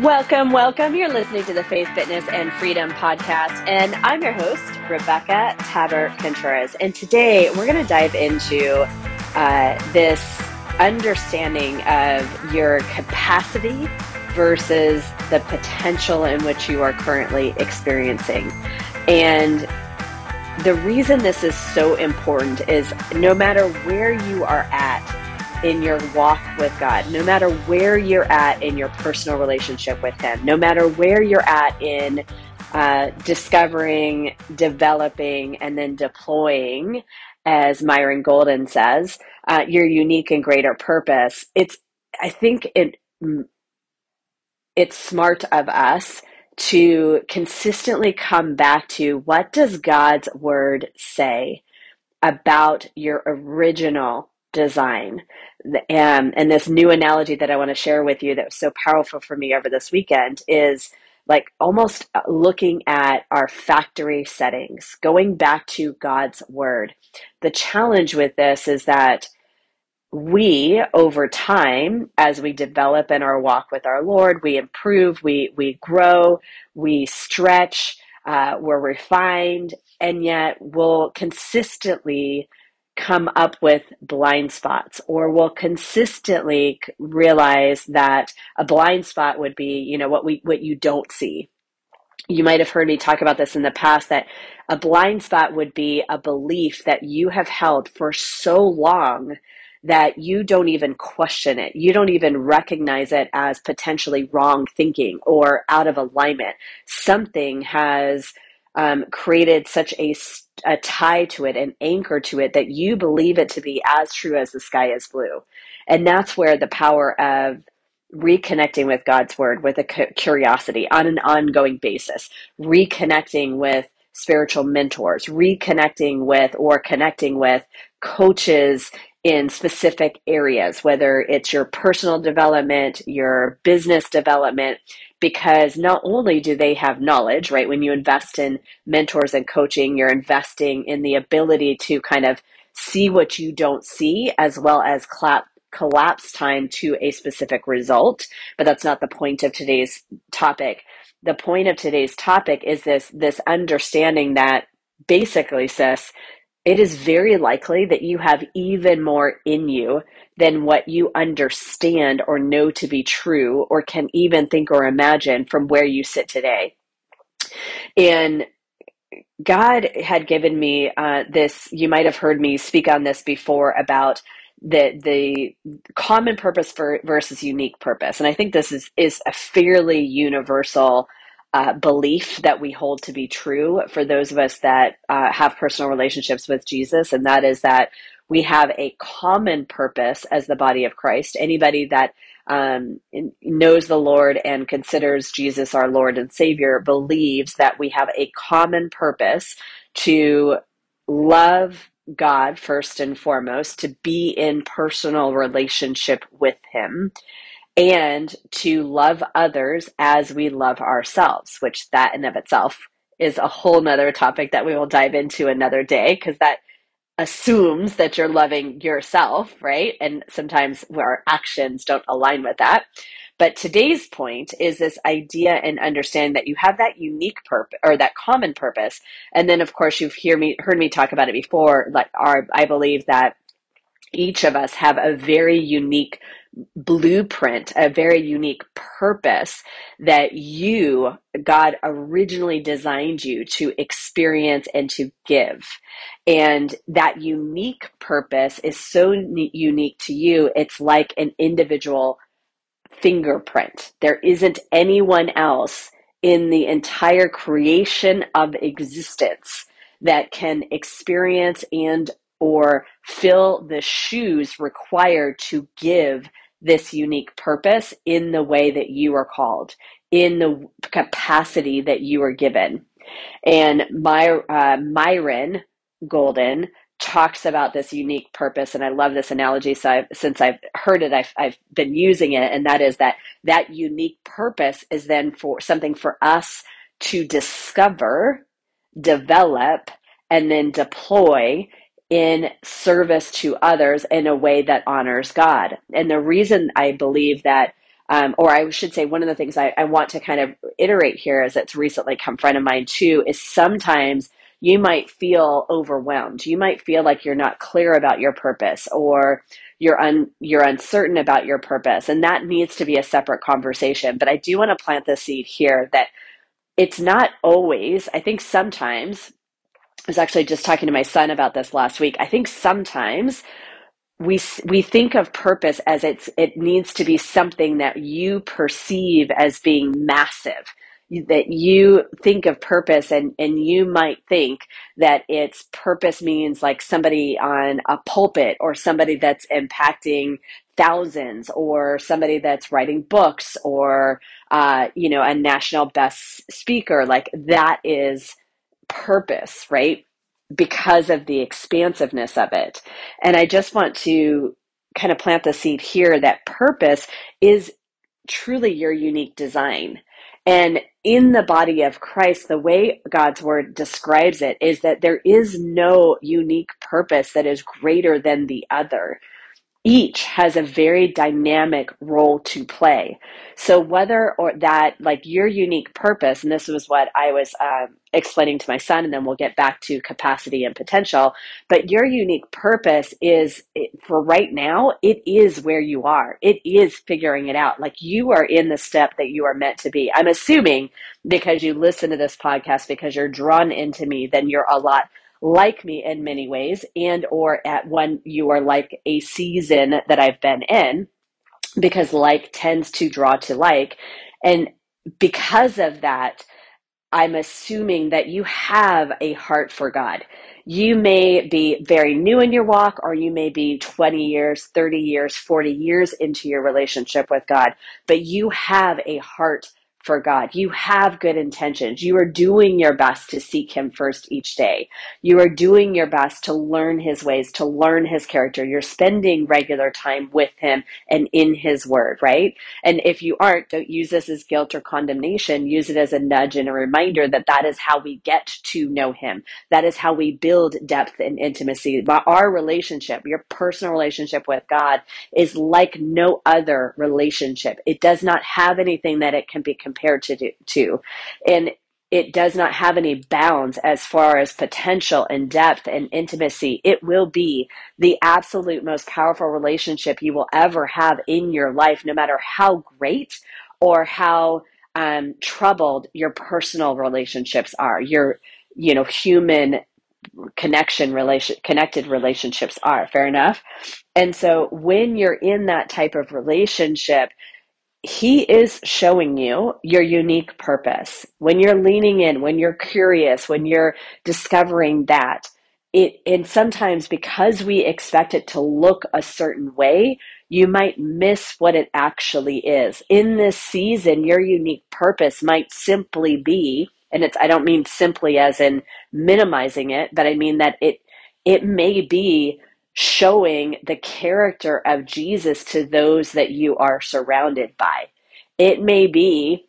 Welcome, welcome. You're listening to the Faith, Fitness, and Freedom podcast, and I'm your host, Rebecca Tabbert Contreras. And today we're going to dive into uh, this understanding of your capacity versus the potential in which you are currently experiencing. And the reason this is so important is no matter where you are at in your walk with God, no matter where you're at in your personal relationship with Him, no matter where you're at in uh, discovering, developing, and then deploying, as Myron Golden says, uh, your unique and greater purpose. It's, I think it, it's smart of us to consistently come back to what does God's word say about your original design. Um, and this new analogy that I want to share with you that was so powerful for me over this weekend is like almost uh, looking at our factory settings, going back to God's word. The challenge with this is that we over time as we develop in our walk with our lord we improve we we grow we stretch uh, we're refined and yet we'll consistently come up with blind spots or will consistently realize that a blind spot would be you know what we what you don't see you might have heard me talk about this in the past that a blind spot would be a belief that you have held for so long that you don't even question it. You don't even recognize it as potentially wrong thinking or out of alignment. Something has um, created such a, a tie to it, an anchor to it, that you believe it to be as true as the sky is blue. And that's where the power of reconnecting with God's word with a curiosity on an ongoing basis, reconnecting with spiritual mentors, reconnecting with or connecting with coaches in specific areas, whether it's your personal development, your business development, because not only do they have knowledge, right? When you invest in mentors and coaching, you're investing in the ability to kind of see what you don't see as well as clap collapse time to a specific result but that's not the point of today's topic the point of today's topic is this this understanding that basically sis it is very likely that you have even more in you than what you understand or know to be true or can even think or imagine from where you sit today. And God had given me uh, this, you might have heard me speak on this before about the the common purpose for, versus unique purpose. And I think this is, is a fairly universal uh, belief that we hold to be true for those of us that uh, have personal relationships with Jesus, and that is that we have a common purpose as the body of Christ. Anybody that um, knows the Lord and considers Jesus our Lord and Savior believes that we have a common purpose to love God first and foremost, to be in personal relationship with Him and to love others as we love ourselves, which that in of itself is a whole nother topic that we will dive into another day because that assumes that you're loving yourself, right? And sometimes our actions don't align with that. But today's point is this idea and understanding that you have that unique purpose or that common purpose. And then of course you've hear me heard me talk about it before. Like our I believe that each of us have a very unique blueprint, a very unique purpose that you, God, originally designed you to experience and to give. And that unique purpose is so unique to you, it's like an individual fingerprint. There isn't anyone else in the entire creation of existence that can experience and or fill the shoes required to give this unique purpose in the way that you are called, in the capacity that you are given. And My, uh, Myron Golden talks about this unique purpose, and I love this analogy. So I've, since I've heard it, I've, I've been using it, and that is that that unique purpose is then for something for us to discover, develop, and then deploy in service to others in a way that honors God. And the reason I believe that um, or I should say, one of the things I, I want to kind of iterate here as it's recently come friend of mine too is sometimes you might feel overwhelmed. You might feel like you're not clear about your purpose or you're un, you're uncertain about your purpose and that needs to be a separate conversation. But I do want to plant the seed here that it's not always, I think sometimes I was actually just talking to my son about this last week. I think sometimes we we think of purpose as it's it needs to be something that you perceive as being massive that you think of purpose and and you might think that its purpose means like somebody on a pulpit or somebody that's impacting thousands or somebody that's writing books or uh, you know a national best speaker like that is purpose right because of the expansiveness of it. And I just want to kind of plant the seed here that purpose is truly your unique design. And in the body of Christ, the way God's word describes it is that there is no unique purpose that is greater than the other each has a very dynamic role to play. So whether or that like your unique purpose, and this was what I was um, explaining to my son, and then we'll get back to capacity and potential. But your unique purpose is for right now. It is where you are. It is figuring it out. Like you are in the step that you are meant to be. I'm assuming because you listen to this podcast because you're drawn into me, then you're a lot like me in many ways and or at when you are like a season that I've been in because like tends to draw to like and because of that I'm assuming that you have a heart for God. You may be very new in your walk, or you may be 20 years, 30 years, 40 years into your relationship with God, but you have a heart for God. You have good intentions. You are doing your best to seek Him first each day. You are doing your best to learn His ways, to learn His character. You're spending regular time with Him and in His Word, right? And if you aren't, don't use this as guilt or condemnation. Use it as a nudge and a reminder that that is how we get to know Him. That is how we build depth and intimacy. Our relationship, your personal relationship with God, is like no other relationship. It does not have anything that it can be compared to, to. And it does not have any bounds as far as potential and depth and intimacy. It will be the absolute most powerful relationship you will ever have in your life, no matter how great or how um, troubled your personal relationships are, your you know human connection relation connected relationships are. Fair enough. And so when you're in that type of relationship, he is showing you your unique purpose. When you're leaning in, when you're curious, when you're discovering that, it and sometimes because we expect it to look a certain way, you might miss what it actually is. In this season, your unique purpose might simply be, and it's I don't mean simply as in minimizing it, but I mean that it it may be showing the character of Jesus to those that you are surrounded by. It may be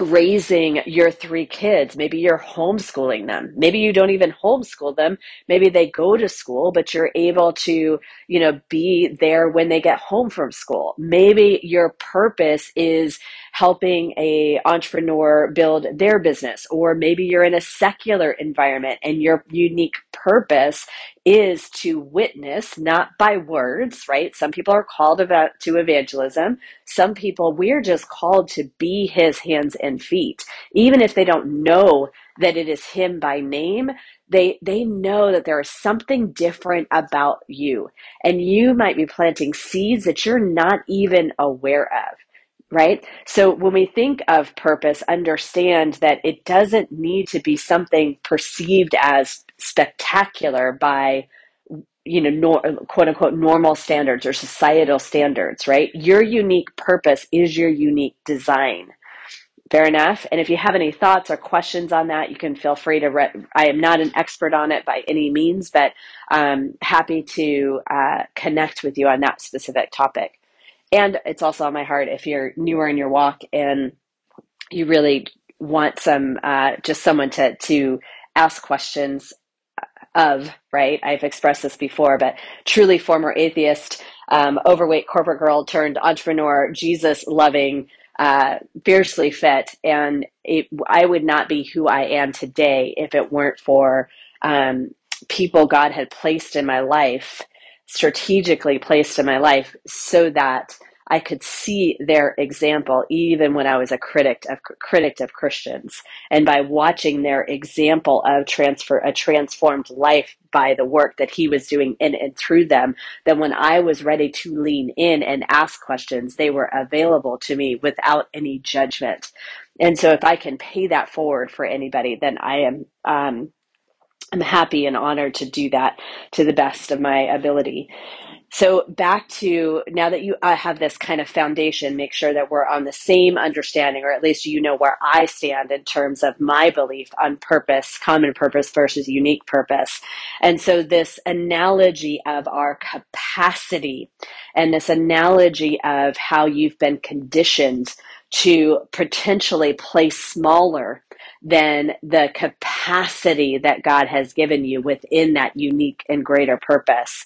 raising your three kids. Maybe you're homeschooling them. Maybe you don't even homeschool them. Maybe they go to school, but you're able to, you know, be there when they get home from school. Maybe your purpose is helping a entrepreneur build their business or maybe you're in a secular environment and your unique purpose is to witness not by words right? Some people are called to evangelism. Some people we're just called to be his hands and feet. Even if they don't know that it is him by name they they know that there is something different about you. And you might be planting seeds that you're not even aware of right? So when we think of purpose, understand that it doesn't need to be something perceived as spectacular by you know nor, quote unquote normal standards or societal standards right? Your unique purpose is your unique design. Fair enough? And if you have any thoughts or questions on that you can feel free to re- i am not an expert on it by any means but i'm happy to uh, connect with you on that specific topic and it's also on my heart if you're newer in your walk and you really want some uh, just someone to to ask questions of, right? I've expressed this before, but truly former atheist, um, overweight corporate girl turned entrepreneur, Jesus loving, uh, fiercely fit. And it, I would not be who I am today if it weren't for um, people God had placed in my life, strategically placed in my life, so that I could see their example even when I was a critic of critic of Christians. And by watching their example of transfer a transformed life by the work that he was doing in and through them, then when I was ready to lean in and ask questions, they were available to me without any judgment. And so if I can pay that forward for anybody, then I am um, I'm happy and honored to do that to the best of my ability. So back to now that you uh, have this kind of foundation, make sure that we're on the same understanding, or at least you know where I stand in terms of my belief on purpose, common purpose versus unique purpose. And so this analogy of our capacity and this analogy of how you've been conditioned to potentially play smaller than the capacity that God has given you within that unique and greater purpose.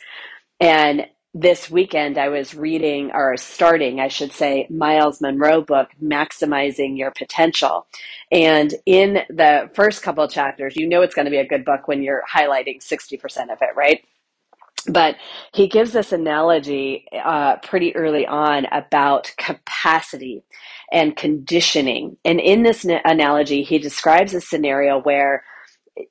And this weekend, I was reading or starting, I should say, Myles Munroe book, Maximizing Your Potential. And in the first couple chapters, you know it's going to be a good book when you're highlighting 60% of it, right? But he gives this analogy uh, pretty early on about capacity and conditioning. And in this analogy, he describes a scenario where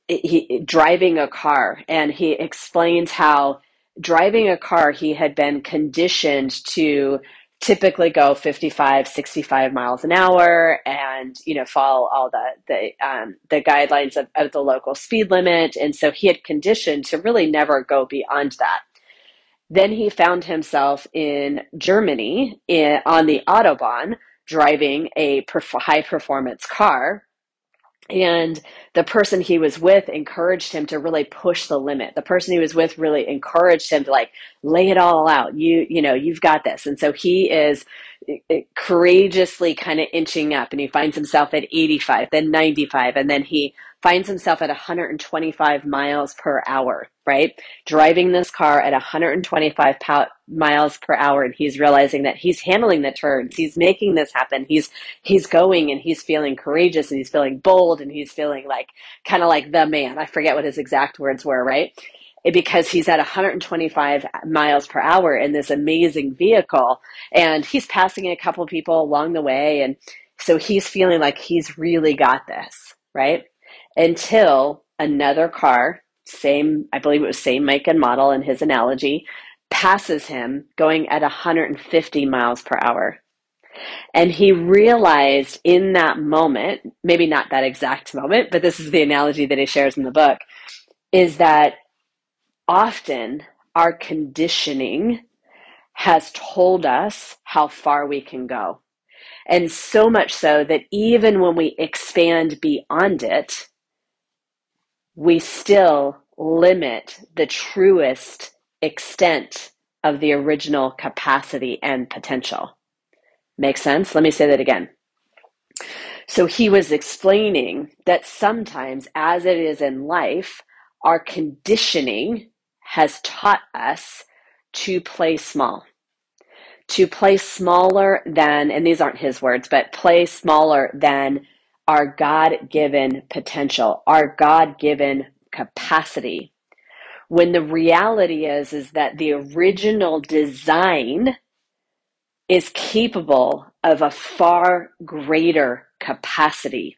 he driving a car, and he explains how driving a car he had been conditioned to typically go 55 65 miles an hour and you know follow all the the um, the guidelines of, of the local speed limit. And so he had conditioned to really never go beyond that. Then he found himself in germany in, on the autobahn driving a perf- high performance car and the person he was with encouraged him to really push the limit. The person he was with really encouraged him to like lay it all out. You you know you've got this. And so he is eh, eh, courageously kind of inching up and he finds himself at 85 then 95 and then he finds himself at 125 miles per hour, right? Driving this car at 125 miles per hour and he's realizing that he's handling the turns. He's making this happen. He's he's going and he's feeling courageous and he's feeling bold and he's feeling like kind of like the man. I forget what his exact words were, right? Eh, because he's at 125 miles per hour in this amazing vehicle and he's passing a couple people along the way and so he's feeling like he's really got this, right? Until another car, same, I believe it was same make and model in his analogy, passes him going at 150 miles per hour. And he realized in that moment, maybe not that exact moment, but this is the analogy that he shares in the book, is that often our conditioning has told us how far we can go. And so much so that even when we expand beyond it, we still limit the truest extent of the original capacity and potential. Make sense? Let me say that again. So he was explaining that sometimes, as it is in life, our conditioning has taught us to play small, to play smaller than, and these aren't his words, but play smaller than our God given potential, our God given capacity. When the reality is, is that the original design is capable of a far greater capacity.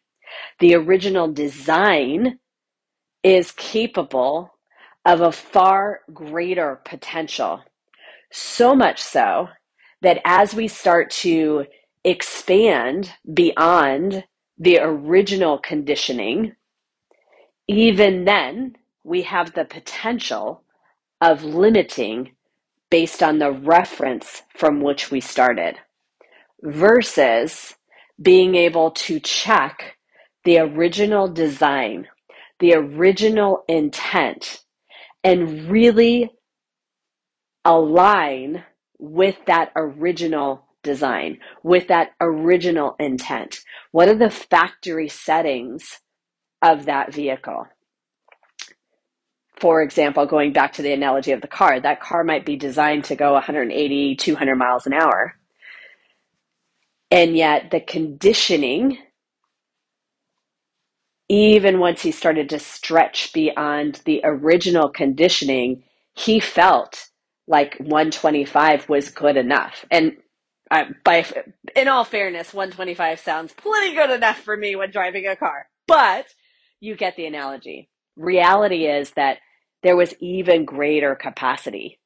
The original design is capable of a far greater potential. So much so that as we start to expand beyond the original conditioning, even then we have the potential of limiting based on the reference from which we started versus being able to check the original design, the original intent, and really align with that original design, with that original intent? What are the factory settings of that vehicle? for example, going back to the analogy of the car, that car might be designed to go 180, 200 miles an hour. And yet the conditioning, even once he started to stretch beyond the original conditioning, he felt like 125 was good enough. And I, by in all fairness, 125 sounds plenty good enough for me when driving a car. But you get the analogy. Reality is that there was even greater capacity.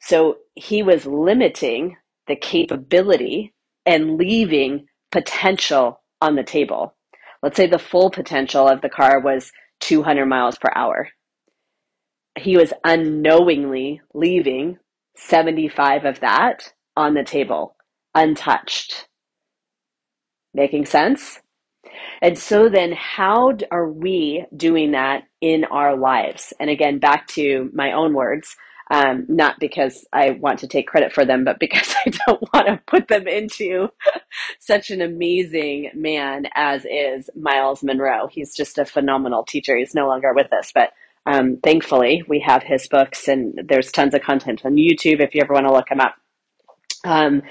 So he was limiting the capability and leaving potential on the table. Let's say the full potential of the car was 200 miles per hour. He was unknowingly leaving 75 of that on the table, untouched. Making sense? And so then, how are we doing that in our lives? And again, back to my own words, um, not because I want to take credit for them, but because I don't want to put them into such an amazing man as is Myles Munroe. He's just a phenomenal teacher. He's no longer with us, but um, thankfully we have his books and there's tons of content on YouTube if you ever want to look him up. Um,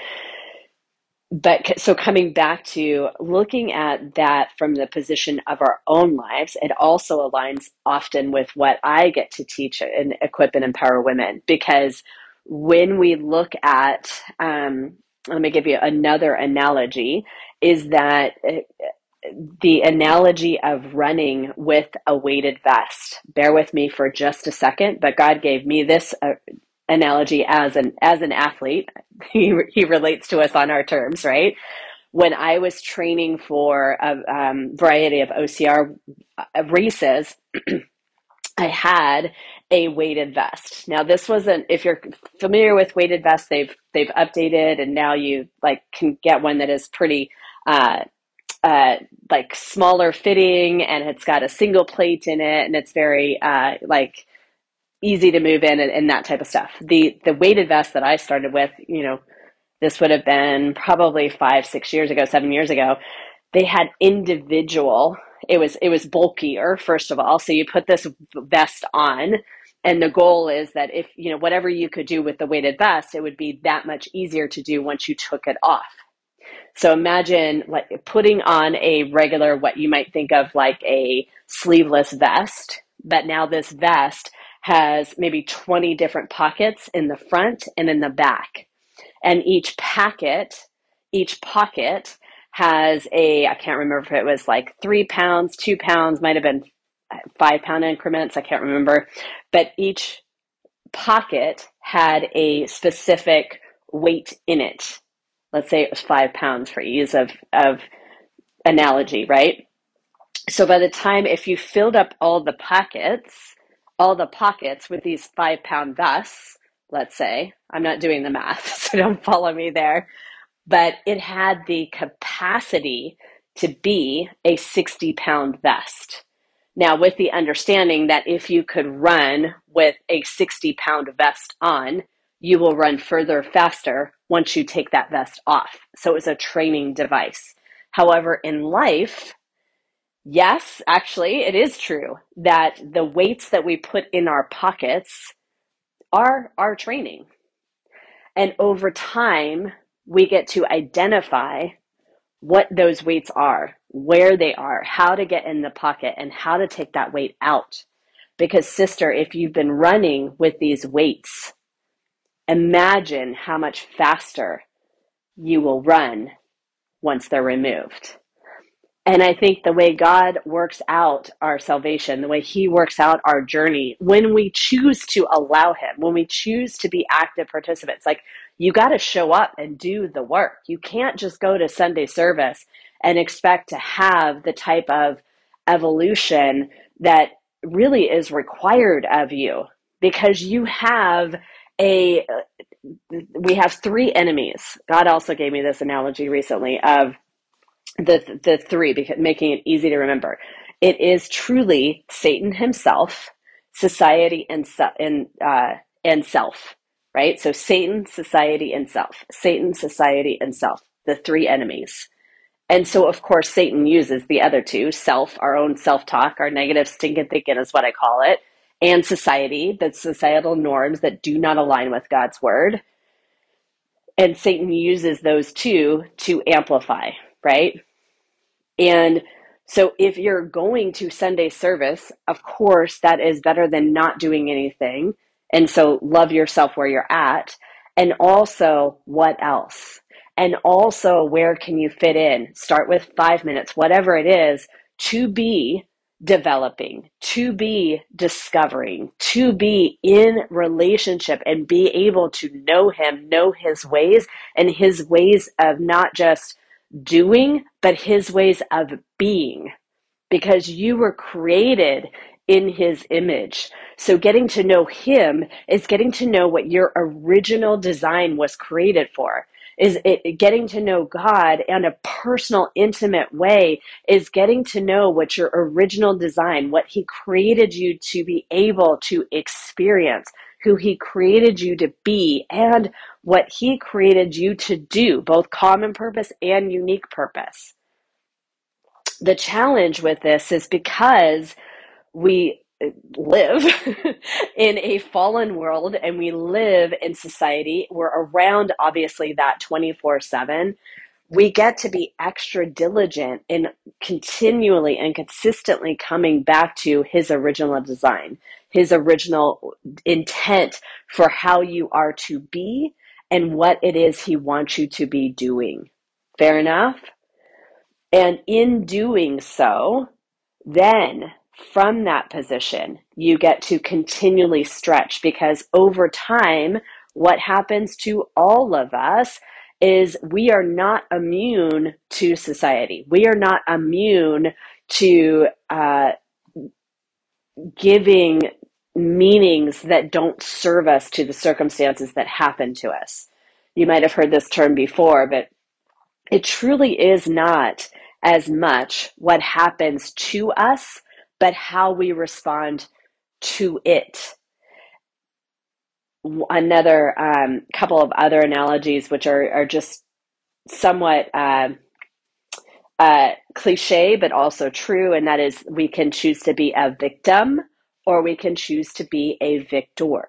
but so coming back to looking at that from the position of our own lives, it also aligns often with what I get to teach and equip and empower women because when we look at, um, let me give you another analogy, is that uh, the analogy of running with a weighted vest. Bear with me for just a second, but God gave me this uh, analogy as an as an athlete. He he relates to us on our terms, right? When I was training for a um, variety of OCR uh, races, I had a weighted vest. Now this wasn't if you're familiar with weighted vests, they've they've updated and now you like can get one that is pretty uh, uh, like smaller fitting and it's got a single plate in it and it's very uh, like easy to move in and, and that type of stuff. The the weighted vest that I started with, you know, this would have been probably five, six years ago, seven years ago. They had individual. It was it was bulkier first of all. So you put this vest on, and the goal is that if you know whatever you could do with the weighted vest, it would be that much easier to do once you took it off. So imagine like putting on a regular, what you might think of like a sleeveless vest, but now this vest has maybe 20 different pockets in the front and in the back. And each packet, each pocket has a, I can't remember if it was like three pounds, two pounds, might have been five pound increments, I can't remember. But each pocket had a specific weight in it. Let's say it was five pounds for ease of, of analogy, right? So by the time, if you filled up all the pockets, all the pockets with these five pound vests, let's say. I'm not doing the math, so don't follow me there. But it had the capacity to be a 60 pound vest. Now, with the understanding that if you could run with a 60 pound vest on, you will run further faster once you take that vest off. So it was a training device. However, in life, Yes, actually, it is true that the weights that we put in our pockets are our training. And over time, we get to identify what those weights are, where they are, how to get in the pocket, and how to take that weight out. Because, sister, if you've been running with these weights, imagine how much faster you will run once they're removed. And I think the way God works out our salvation, the way He works out our journey, when we choose to allow Him, when we choose to be active participants, like you got to show up and do the work. You can't just go to Sunday service and expect to have the type of evolution that really is required of you because you have a we have three enemies. God also gave me this analogy recently of the the three because making it easy to remember. It is truly satan himself society and and uh, and self right? So satan society and self. Satan society and self. The three enemies. And so of course satan uses the other two self our own self-talk our negative stinking thinking is what i call it and society, the societal norms that do not align with God's word. And Satan uses those two to amplify, right? And so if you're going to Sunday service, of course, that is better than not doing anything. And so love yourself where you're at. And also, what else? And also, where can you fit in? Start with five minutes, whatever it is, to be developing, to be discovering, to be in relationship and be able to know Him, know His ways, and His ways of not just doing, but his ways of being because you were created in his image. So getting to know him is getting to know what your original design was created for. Is it getting to know God in a personal, intimate way is getting to know what your original design, what he created you to be able to experience, who he created you to be, and what he created you to do, both common purpose and unique purpose. The challenge with this is because we live in a fallen world and we live in society, we're around obviously that 24 7 we get to be extra diligent in continually and consistently coming back to his original design, his original intent for how you are to be and what it is he wants you to be doing. Fair enough? And in doing so, then from that position, you get to continually stretch because over time, what happens to all of us is we are not immune to society. We are not immune to uh, giving meanings that don't serve us to the circumstances that happen to us. You might have heard this term before, but it truly is not as much what happens to us, but how we respond to it another um, couple of other analogies, which are, are just somewhat uh, uh, cliche, but also true, and that is we can choose to be a victim or we can choose to be a victor.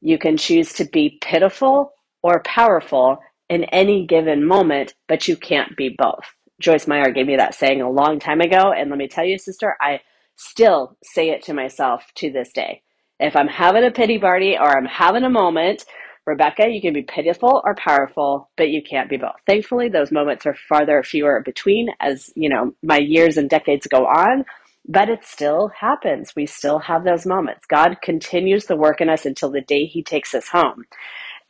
You can choose to be pitiful or powerful in any given moment, but you can't be both. Joyce Meyer gave me that saying a long time ago, and let me tell you, sister, I still say it to myself to this day. If I'm having a pity party or I'm having a moment, Rebecca, you can be pitiful or powerful, but you can't be both. Thankfully, those moments are farther fewer between as, you know, my years and decades go on, but it still happens. We still have those moments. God continues the work in us until the day he takes us home.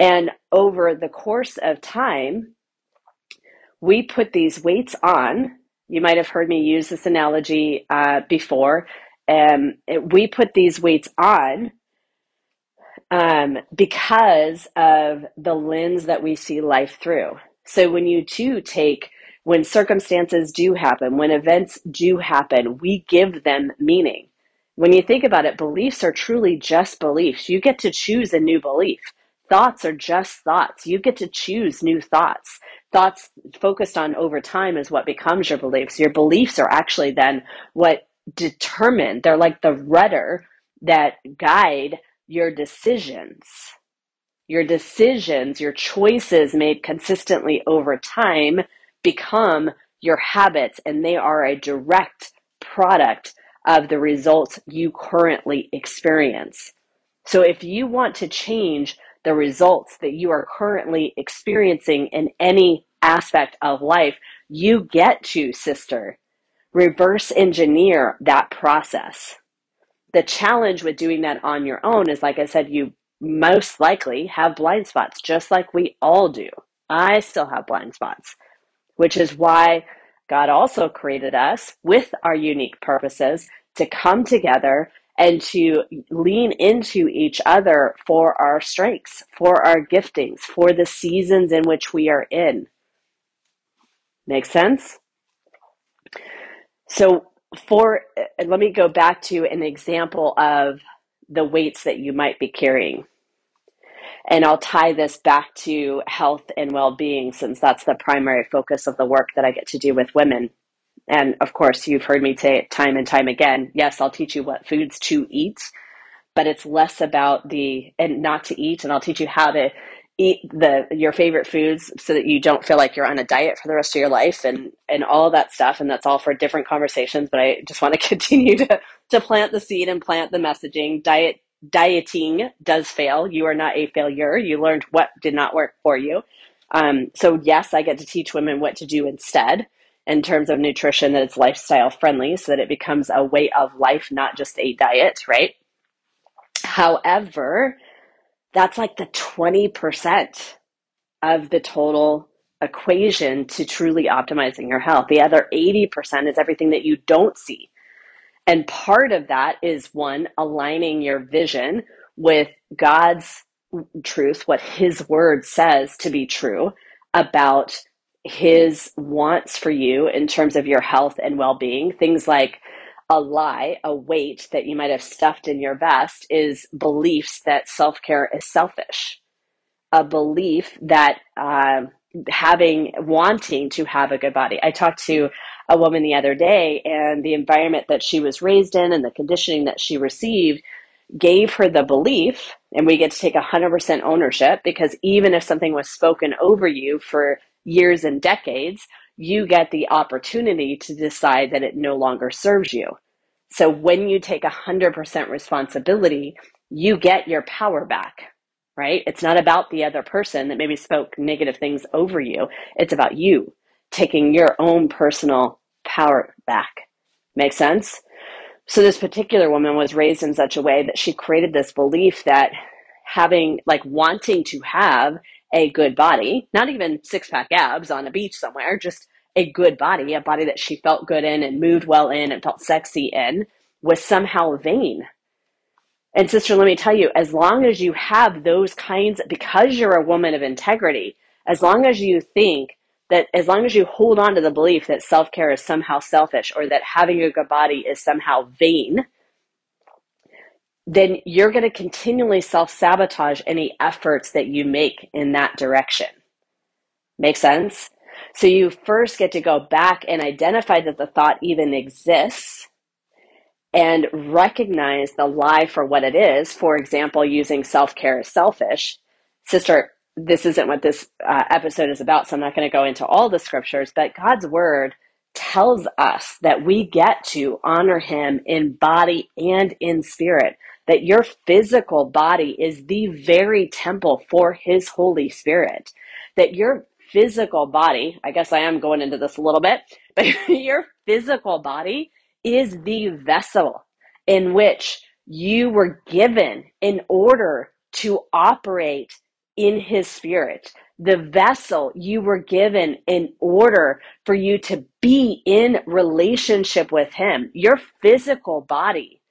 And over the course of time, we put these weights on. You might have heard me use this analogy uh, before um, we put these weights on um, because of the lens that we see life through. So when you do take, when circumstances do happen, when events do happen, we give them meaning. When you think about it, beliefs are truly just beliefs. You get to choose a new belief. Thoughts are just thoughts. You get to choose new thoughts. Thoughts focused on over time is what becomes your beliefs. Your beliefs are actually then what determine, They're like the rudder that guide your decisions. Your decisions, your choices made consistently over time become your habits, and they are a direct product of the results you currently experience. So, if you want to change the results that you are currently experiencing in any aspect of life, you get to, sister, reverse engineer that process. The challenge with doing that on your own is, like I said, you most likely have blind spots, just like we all do. I still have blind spots, which is why God also created us with our unique purposes to come together and to lean into each other for our strengths, for our giftings, for the seasons in which we are in. Make sense? So, for uh, let me go back to an example of the weights that you might be carrying. And I'll tie this back to health and well being since that's the primary focus of the work that I get to do with women. And of course, you've heard me say it time and time again yes, I'll teach you what foods to eat, but it's less about the and not to eat and i'll teach you how to eat the your favorite foods so that you don't feel like you're on a diet for the rest of your life and and all that stuff and that's all for different conversations but i just want to continue to to plant the seed and plant the messaging. Diet dieting does fail. You are not a failure. You learned what did not work for you. Um, so yes i get to teach women what to do instead in terms of nutrition that it's lifestyle friendly so that it becomes a way of life not just a diet right? However, that's like the 20% of the total equation to truly optimizing your health. The other 80% is everything that you don't see. And part of that is one, aligning your vision with God's truth, what His word says to be true about His wants for you in terms of your health and well being. Things like a lie, a weight that you might have stuffed in your vest is beliefs that self care is selfish. A belief that uh, having, wanting to have a good body. I talked to a woman the other day, and the environment that she was raised in and the conditioning that she received gave her the belief, and we get to take 100% ownership because even if something was spoken over you for years and decades, you get the opportunity to decide that it no longer serves you. So when you take 100% responsibility, you get your power back, right? It's not about the other person that maybe spoke negative things over you. It's about you taking your own personal power back. Make sense? So this particular woman was raised in such a way that she created this belief that having like wanting to have a good body, not even six pack abs on a beach somewhere, just a good body, a body that she felt good in and moved well in and felt sexy in, was somehow vain. And sister, let me tell you, as long as you have those kinds, because you're a woman of integrity, as long as you think that, as long as you hold on to the belief that self care is somehow selfish or that having a good body is somehow vain, then you're going to continually self sabotage any efforts that you make in that direction. Make sense? So you first get to go back and identify that the thought even exists and recognize the lie for what it is. For example, using self care as selfish. Sister, this isn't what this uh, episode is about, so I'm not going to go into all the scriptures, but God's word tells us that we get to honor him in body and in spirit that your physical body is the very temple for his Holy Spirit. That your physical body, I guess I am going into this a little bit, but your physical body is the vessel in which you were given in order to operate in his spirit. The vessel you were given in order for you to be in relationship with him. Your physical body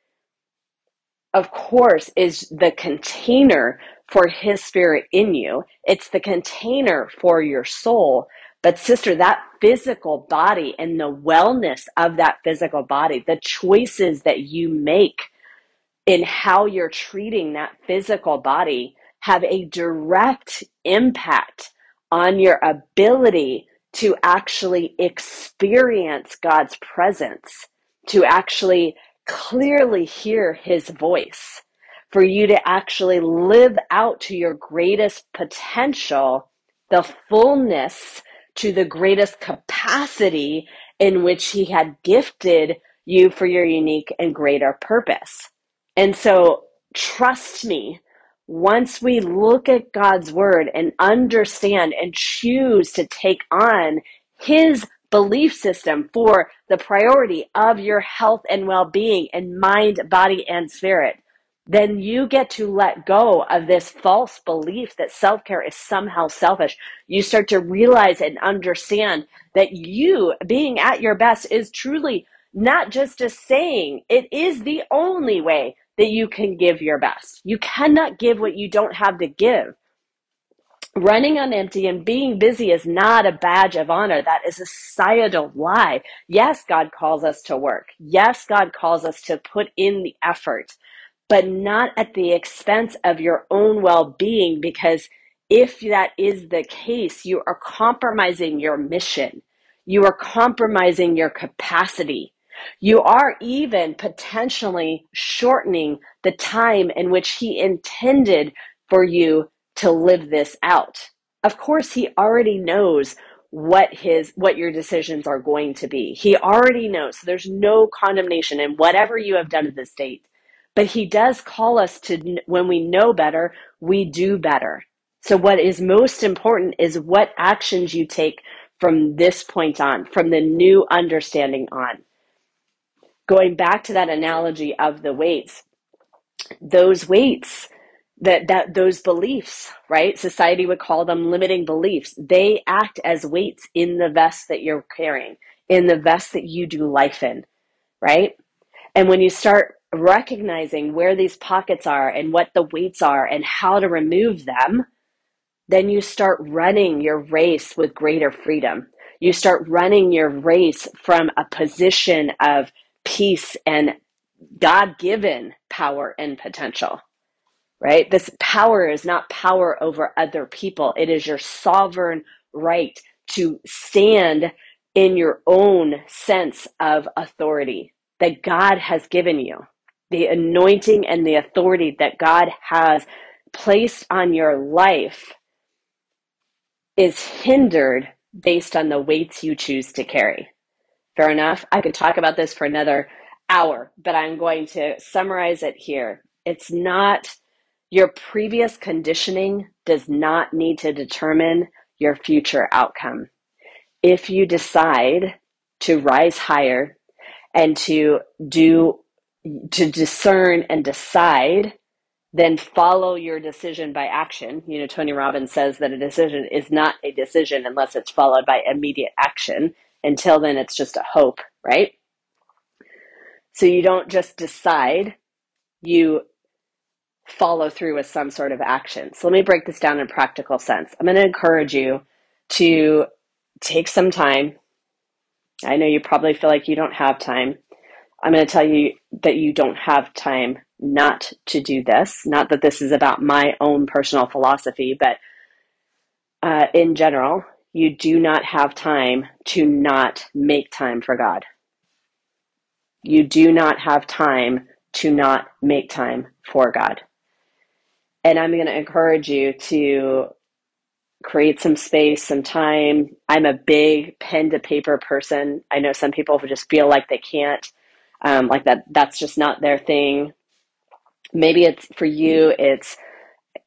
of course, is the container for his spirit in you. It's the container for your soul. But, sister, that physical body and the wellness of that physical body, the choices that you make in how you're treating that physical body have a direct impact on your ability to actually experience God's presence, to actually clearly hear his voice, for you to actually live out to your greatest potential, the fullness to the greatest capacity in which he had gifted you for your unique and greater purpose. And so trust me, once we look at God's word and understand and choose to take on his belief system for the priority of your health and well being in mind, body, and spirit, then you get to let go of this false belief that self care is somehow selfish. You start to realize and understand that you being at your best is truly not just a saying, it is the only way that you can give your best. You cannot give what you don't have to give running on empty and being busy is not a badge of honor. That is a societal lie. Yes, God calls us to work. Yes, God calls us to put in the effort, but not at the expense of your own well being, because if that is the case, you are compromising your mission. You are compromising your capacity. You are even potentially shortening the time in which He intended for you to live this out. Of course, He already knows what his what your decisions are going to be. He already knows. So there's no condemnation in whatever you have done to this date. But he does call us to when we know better, we do better. So what is most important is what actions you take from this point on, from the new understanding on. Going back to that analogy of the weights, those weights that that those beliefs right? Society would call them limiting beliefs. They act as weights in the vest that you're carrying in the vest that you do life in right? And when you start recognizing where these pockets are and what the weights are and how to remove them then you start running your race with greater freedom. You start running your race from a position of peace and god-given power and potential right? This power is not power over other people, it is your sovereign right to stand in your own sense of authority that God has given you. The anointing and the authority that God has placed on your life is hindered based on the weights you choose to carry. Fair enough? I could talk about this for another hour, but I'm going to summarize it here. It's not your previous conditioning does not need to determine your future outcome. If you decide to rise higher and to do, to discern and decide, then follow your decision by action. You know, Tony Robbins says that a decision is not a decision unless it's followed by immediate action. Until then, it's just a hope, right? So you don't just decide, you follow through with some sort of action. So let me break this down in practical sense. I'm going to encourage you to take some time. I know you probably feel like you don't have time. I'm going to tell you that you don't have time not to do this. Not that this is about my own personal philosophy, but uh, in general, you do not have time to not make time for God. You do not have time to not make time for God. And I'm going to encourage you to create some space, some time. I'm a big pen to paper person. I know some people who just feel like they can't, um, like that, that's just not their thing. Maybe it's for you, it's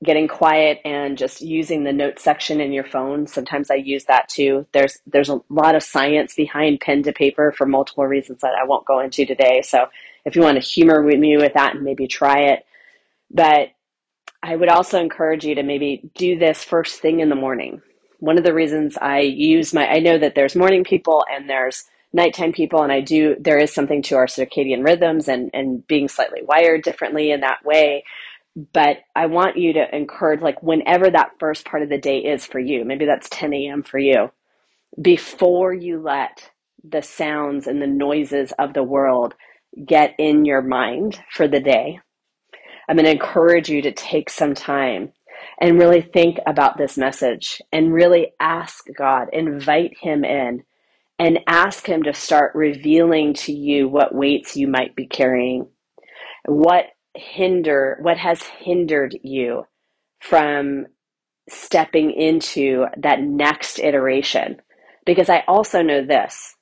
getting quiet and just using the note section in your phone. Sometimes I use that too. There's there's a lot of science behind pen to paper for multiple reasons that I won't go into today. So if you want to humor me with that and maybe try it. But I would also encourage you to maybe do this first thing in the morning. One of the reasons I use my, I know that there's morning people and there's nighttime people, and I do, there is something to our circadian rhythms and, and being slightly wired differently in that way. But I want you to encourage, like, whenever that first part of the day is for you, maybe that's 10 a.m. for you, before you let the sounds and the noises of the world get in your mind for the day I'm going to encourage you to take some time and really think about this message and really ask God, invite Him in, and ask Him to start revealing to you what weights you might be carrying, what hinder, what has hindered you from stepping into that next iteration. Because I also know this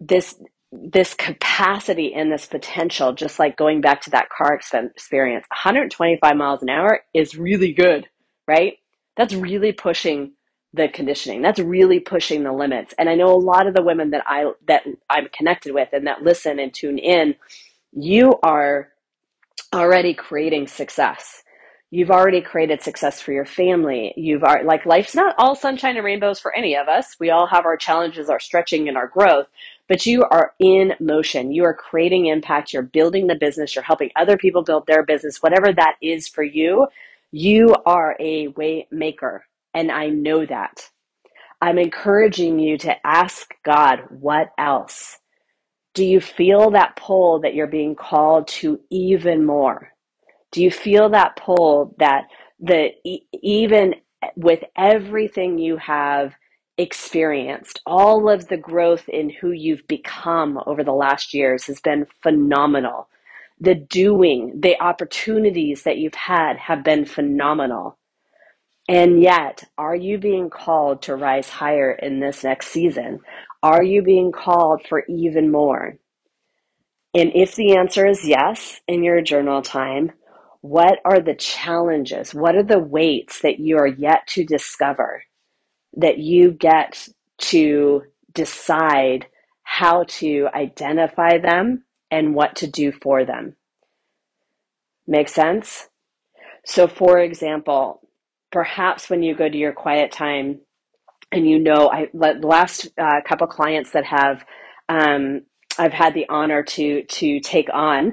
this this capacity and this potential, just like going back to that car experience, 125 miles an hour is really good, right? That's really pushing the conditioning. That's really pushing the limits. And I know a lot of the women that I that I'm connected with and that listen and tune in, you are already creating success. You've already created success for your family. You've are like life's not all sunshine and rainbows for any of us. We all have our challenges, our stretching and our growth, but you are in motion. You are creating impact. You're building the business. You're helping other people build their business, whatever that is for you. You are a way maker. And I know that. I'm encouraging you to ask God, what else? Do you feel that pull that you're being called to even more? Do you feel that pull that the even with everything you have experienced, all of the growth in who you've become over the last years has been phenomenal. The doing, the opportunities that you've had have been phenomenal. And yet, are you being called to rise higher in this next season? Are you being called for even more? And if the answer is yes in your journal time, what are the challenges? What are the weights that you are yet to discover that you get to decide how to identify them and what to do for them? Make sense? So, for example, perhaps when you go to your quiet time and you know, I the last uh, couple clients that have um, I've had the honor to to take on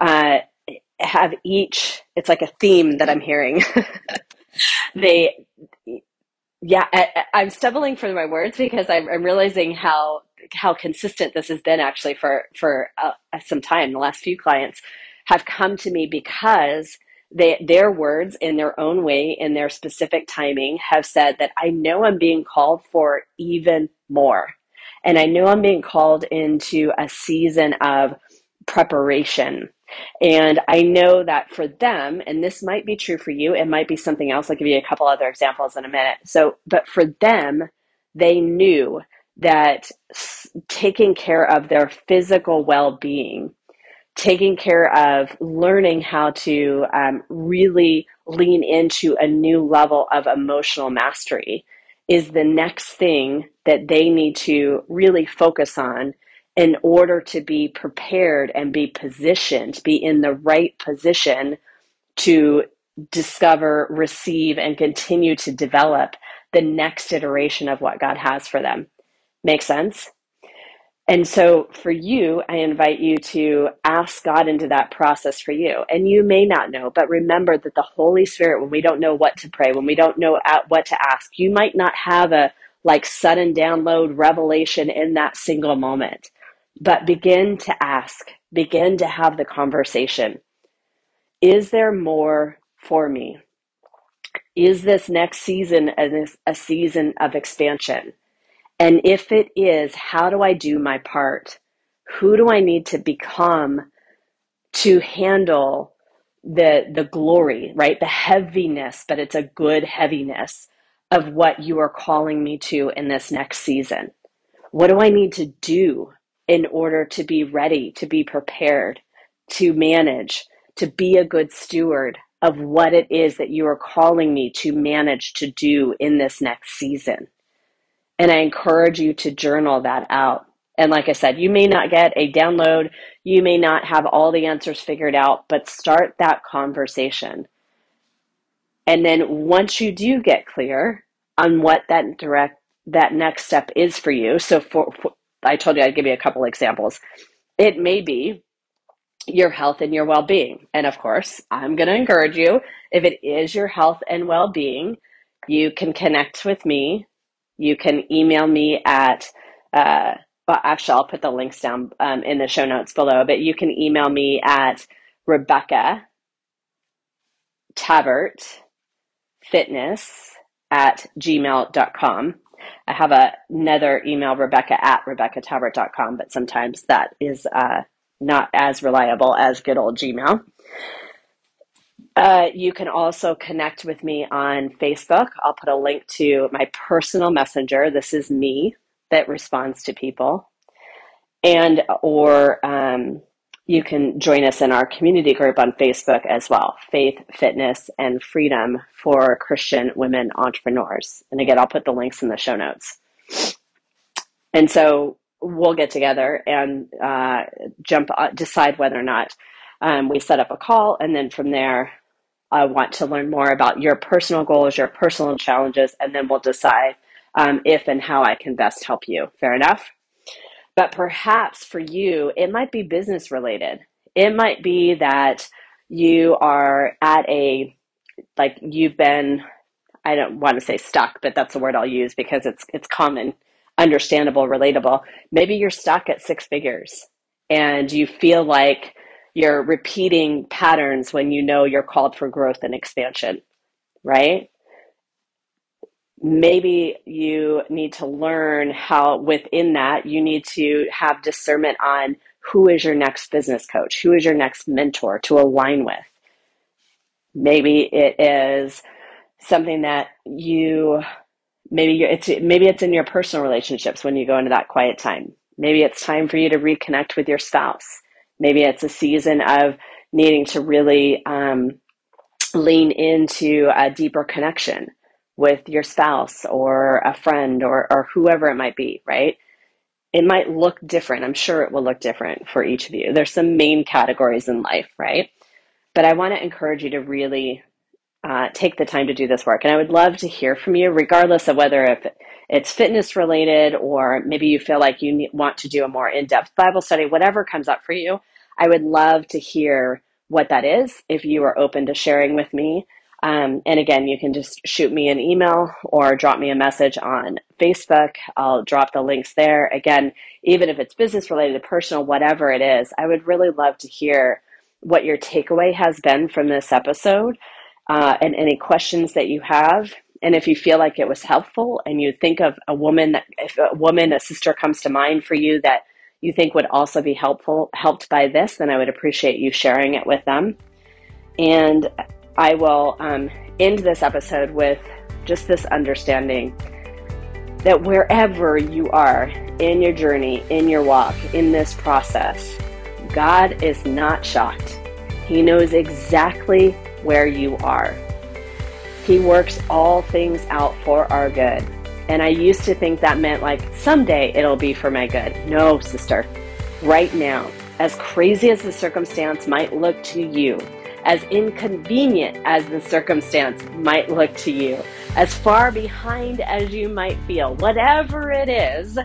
uh, have each. It's like a theme that I'm hearing. they, yeah, I, am stumbling for my words because I'm, I'm, realizing how how consistent this has been actually for for uh, some time. The last few clients have come to me because they, their words in their own way, in their specific timing, have said that I know I'm being called for even more. And I know I'm being called into a season of preparation. And I know that for them, and this might be true for you, it might be something else. I'll give you a couple other examples in a minute. So, but for them, they knew that taking care of their physical well being taking care of learning how to um, really lean into a new level of emotional mastery is the next thing that they need to really focus on in order to be prepared and be positioned, be in the right position to discover, receive, and continue to develop the next iteration of what God has for them. Make sense? And so for you, I invite you to ask God into that process for you. And you may not know, but remember that the Holy Spirit, when we don't know what to pray, when we don't know what to ask, you might not have a like sudden download revelation in that single moment, but begin to ask, begin to have the conversation. Is there more for me? Is this next season a, a season of expansion? And if it is, how do I do my part? Who do I need to become to handle the the glory, right? The heaviness, but it's a good heaviness of what you are calling me to in this next season. What do I need to do in order to be ready, to be prepared, to manage, to be a good steward of what it is that you are calling me to manage to do in this next season? And I encourage you to journal that out. And like I said, you may not get a download, you may not have all the answers figured out, but start that conversation. And then once you do get clear on what that direct that next step is for you. So for, for I told you I'd give you a couple examples. It may be your health and your well-being. And of course, I'm going to encourage you if it is your health and well-being, you can connect with me you can email me at, uh, well, actually, I'll put the links down um, in the show notes below, but you can email me at Rebecca Tabbert Fitness at gmail.com. I have a, another email, Rebecca at RebeccaTabbert.com, but sometimes that is uh, not as reliable as good old Gmail. Uh, you can also connect with me on Facebook. I'll put a link to my personal messenger. This is me that responds to people. And, or um, you can join us in our community group on Facebook as well Faith, Fitness, and Freedom for Christian Women Entrepreneurs. And again, I'll put the links in the show notes. And so we'll get together and uh, jump, uh, decide whether or not um, we set up a call, and then from there, I want to learn more about your personal goals, your personal challenges, and then we'll decide um, if and how I can best help you. Fair enough? But perhaps for you, it might be business related. It might be that you are at a, like you've been, I don't want to say stuck, but that's the word I'll use because it's, it's common, understandable, relatable. Maybe you're stuck at six figures and you feel like you're repeating patterns when you know you're called for growth and expansion, right? Maybe you need to learn how within that you need to have discernment on who is your next business coach who is your next mentor to align with. Maybe it is something that you maybe it's maybe it's in your personal relationships when you go into that quiet time. Maybe it's time for you to reconnect with your spouse. Maybe it's a season of needing to really um, lean into a deeper connection with your spouse or a friend or, or whoever it might be, right? It might look different. I'm sure it will look different for each of you. There's some main categories in life, right? But I want to encourage you to really uh, take the time to do this work. And I would love to hear from you, regardless of whether if it's fitness related or maybe you feel like you want to do a more in depth Bible study, whatever comes up for you. I would love to hear what that is if you are open to sharing with me. Um, and again, you can just shoot me an email or drop me a message on Facebook. I'll drop the links there. Again, even if it's business related, personal, whatever it is, I would really love to hear what your takeaway has been from this episode uh, and any questions that you have. And if you feel like it was helpful and you think of a woman that, if a woman, a sister comes to mind for you that you think would also be helpful, helped by this, then I would appreciate you sharing it with them. And I will um, end this episode with just this understanding that wherever you are in your journey, in your walk, in this process, God is not shocked. He knows exactly where you are. He works all things out for our good. And I used to think that meant like someday it'll be for my good. No, sister. Right now, as crazy as the circumstance might look to you, as inconvenient as the circumstance might look to you, as far behind as you might feel, whatever it is,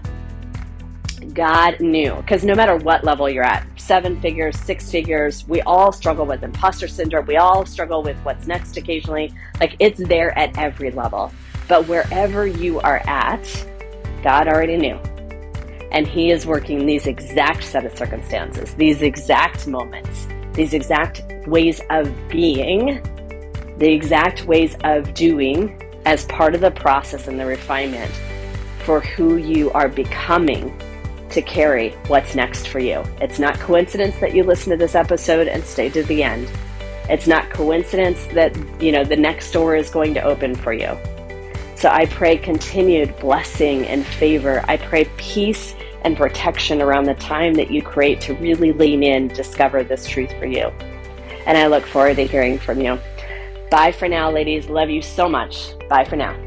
God knew. Because no matter what level you're at, seven figures, six figures, we all struggle with imposter syndrome. We all struggle with what's next occasionally. Like it's there at every level. But wherever you are at, God already knew. And He is working these exact set of circumstances, these exact moments, these exact ways of being, the exact ways of doing as part of the process and the refinement for who you are becoming to carry what's next for you. It's not coincidence that you listen to this episode and stay to the end. It's not coincidence that, you know, the next door is going to open for you. So I pray continued blessing and favor. I pray peace and protection around the time that you create to really lean in, discover this truth for you. And I look forward to hearing from you. Bye for now, ladies. Love you so much. Bye for now.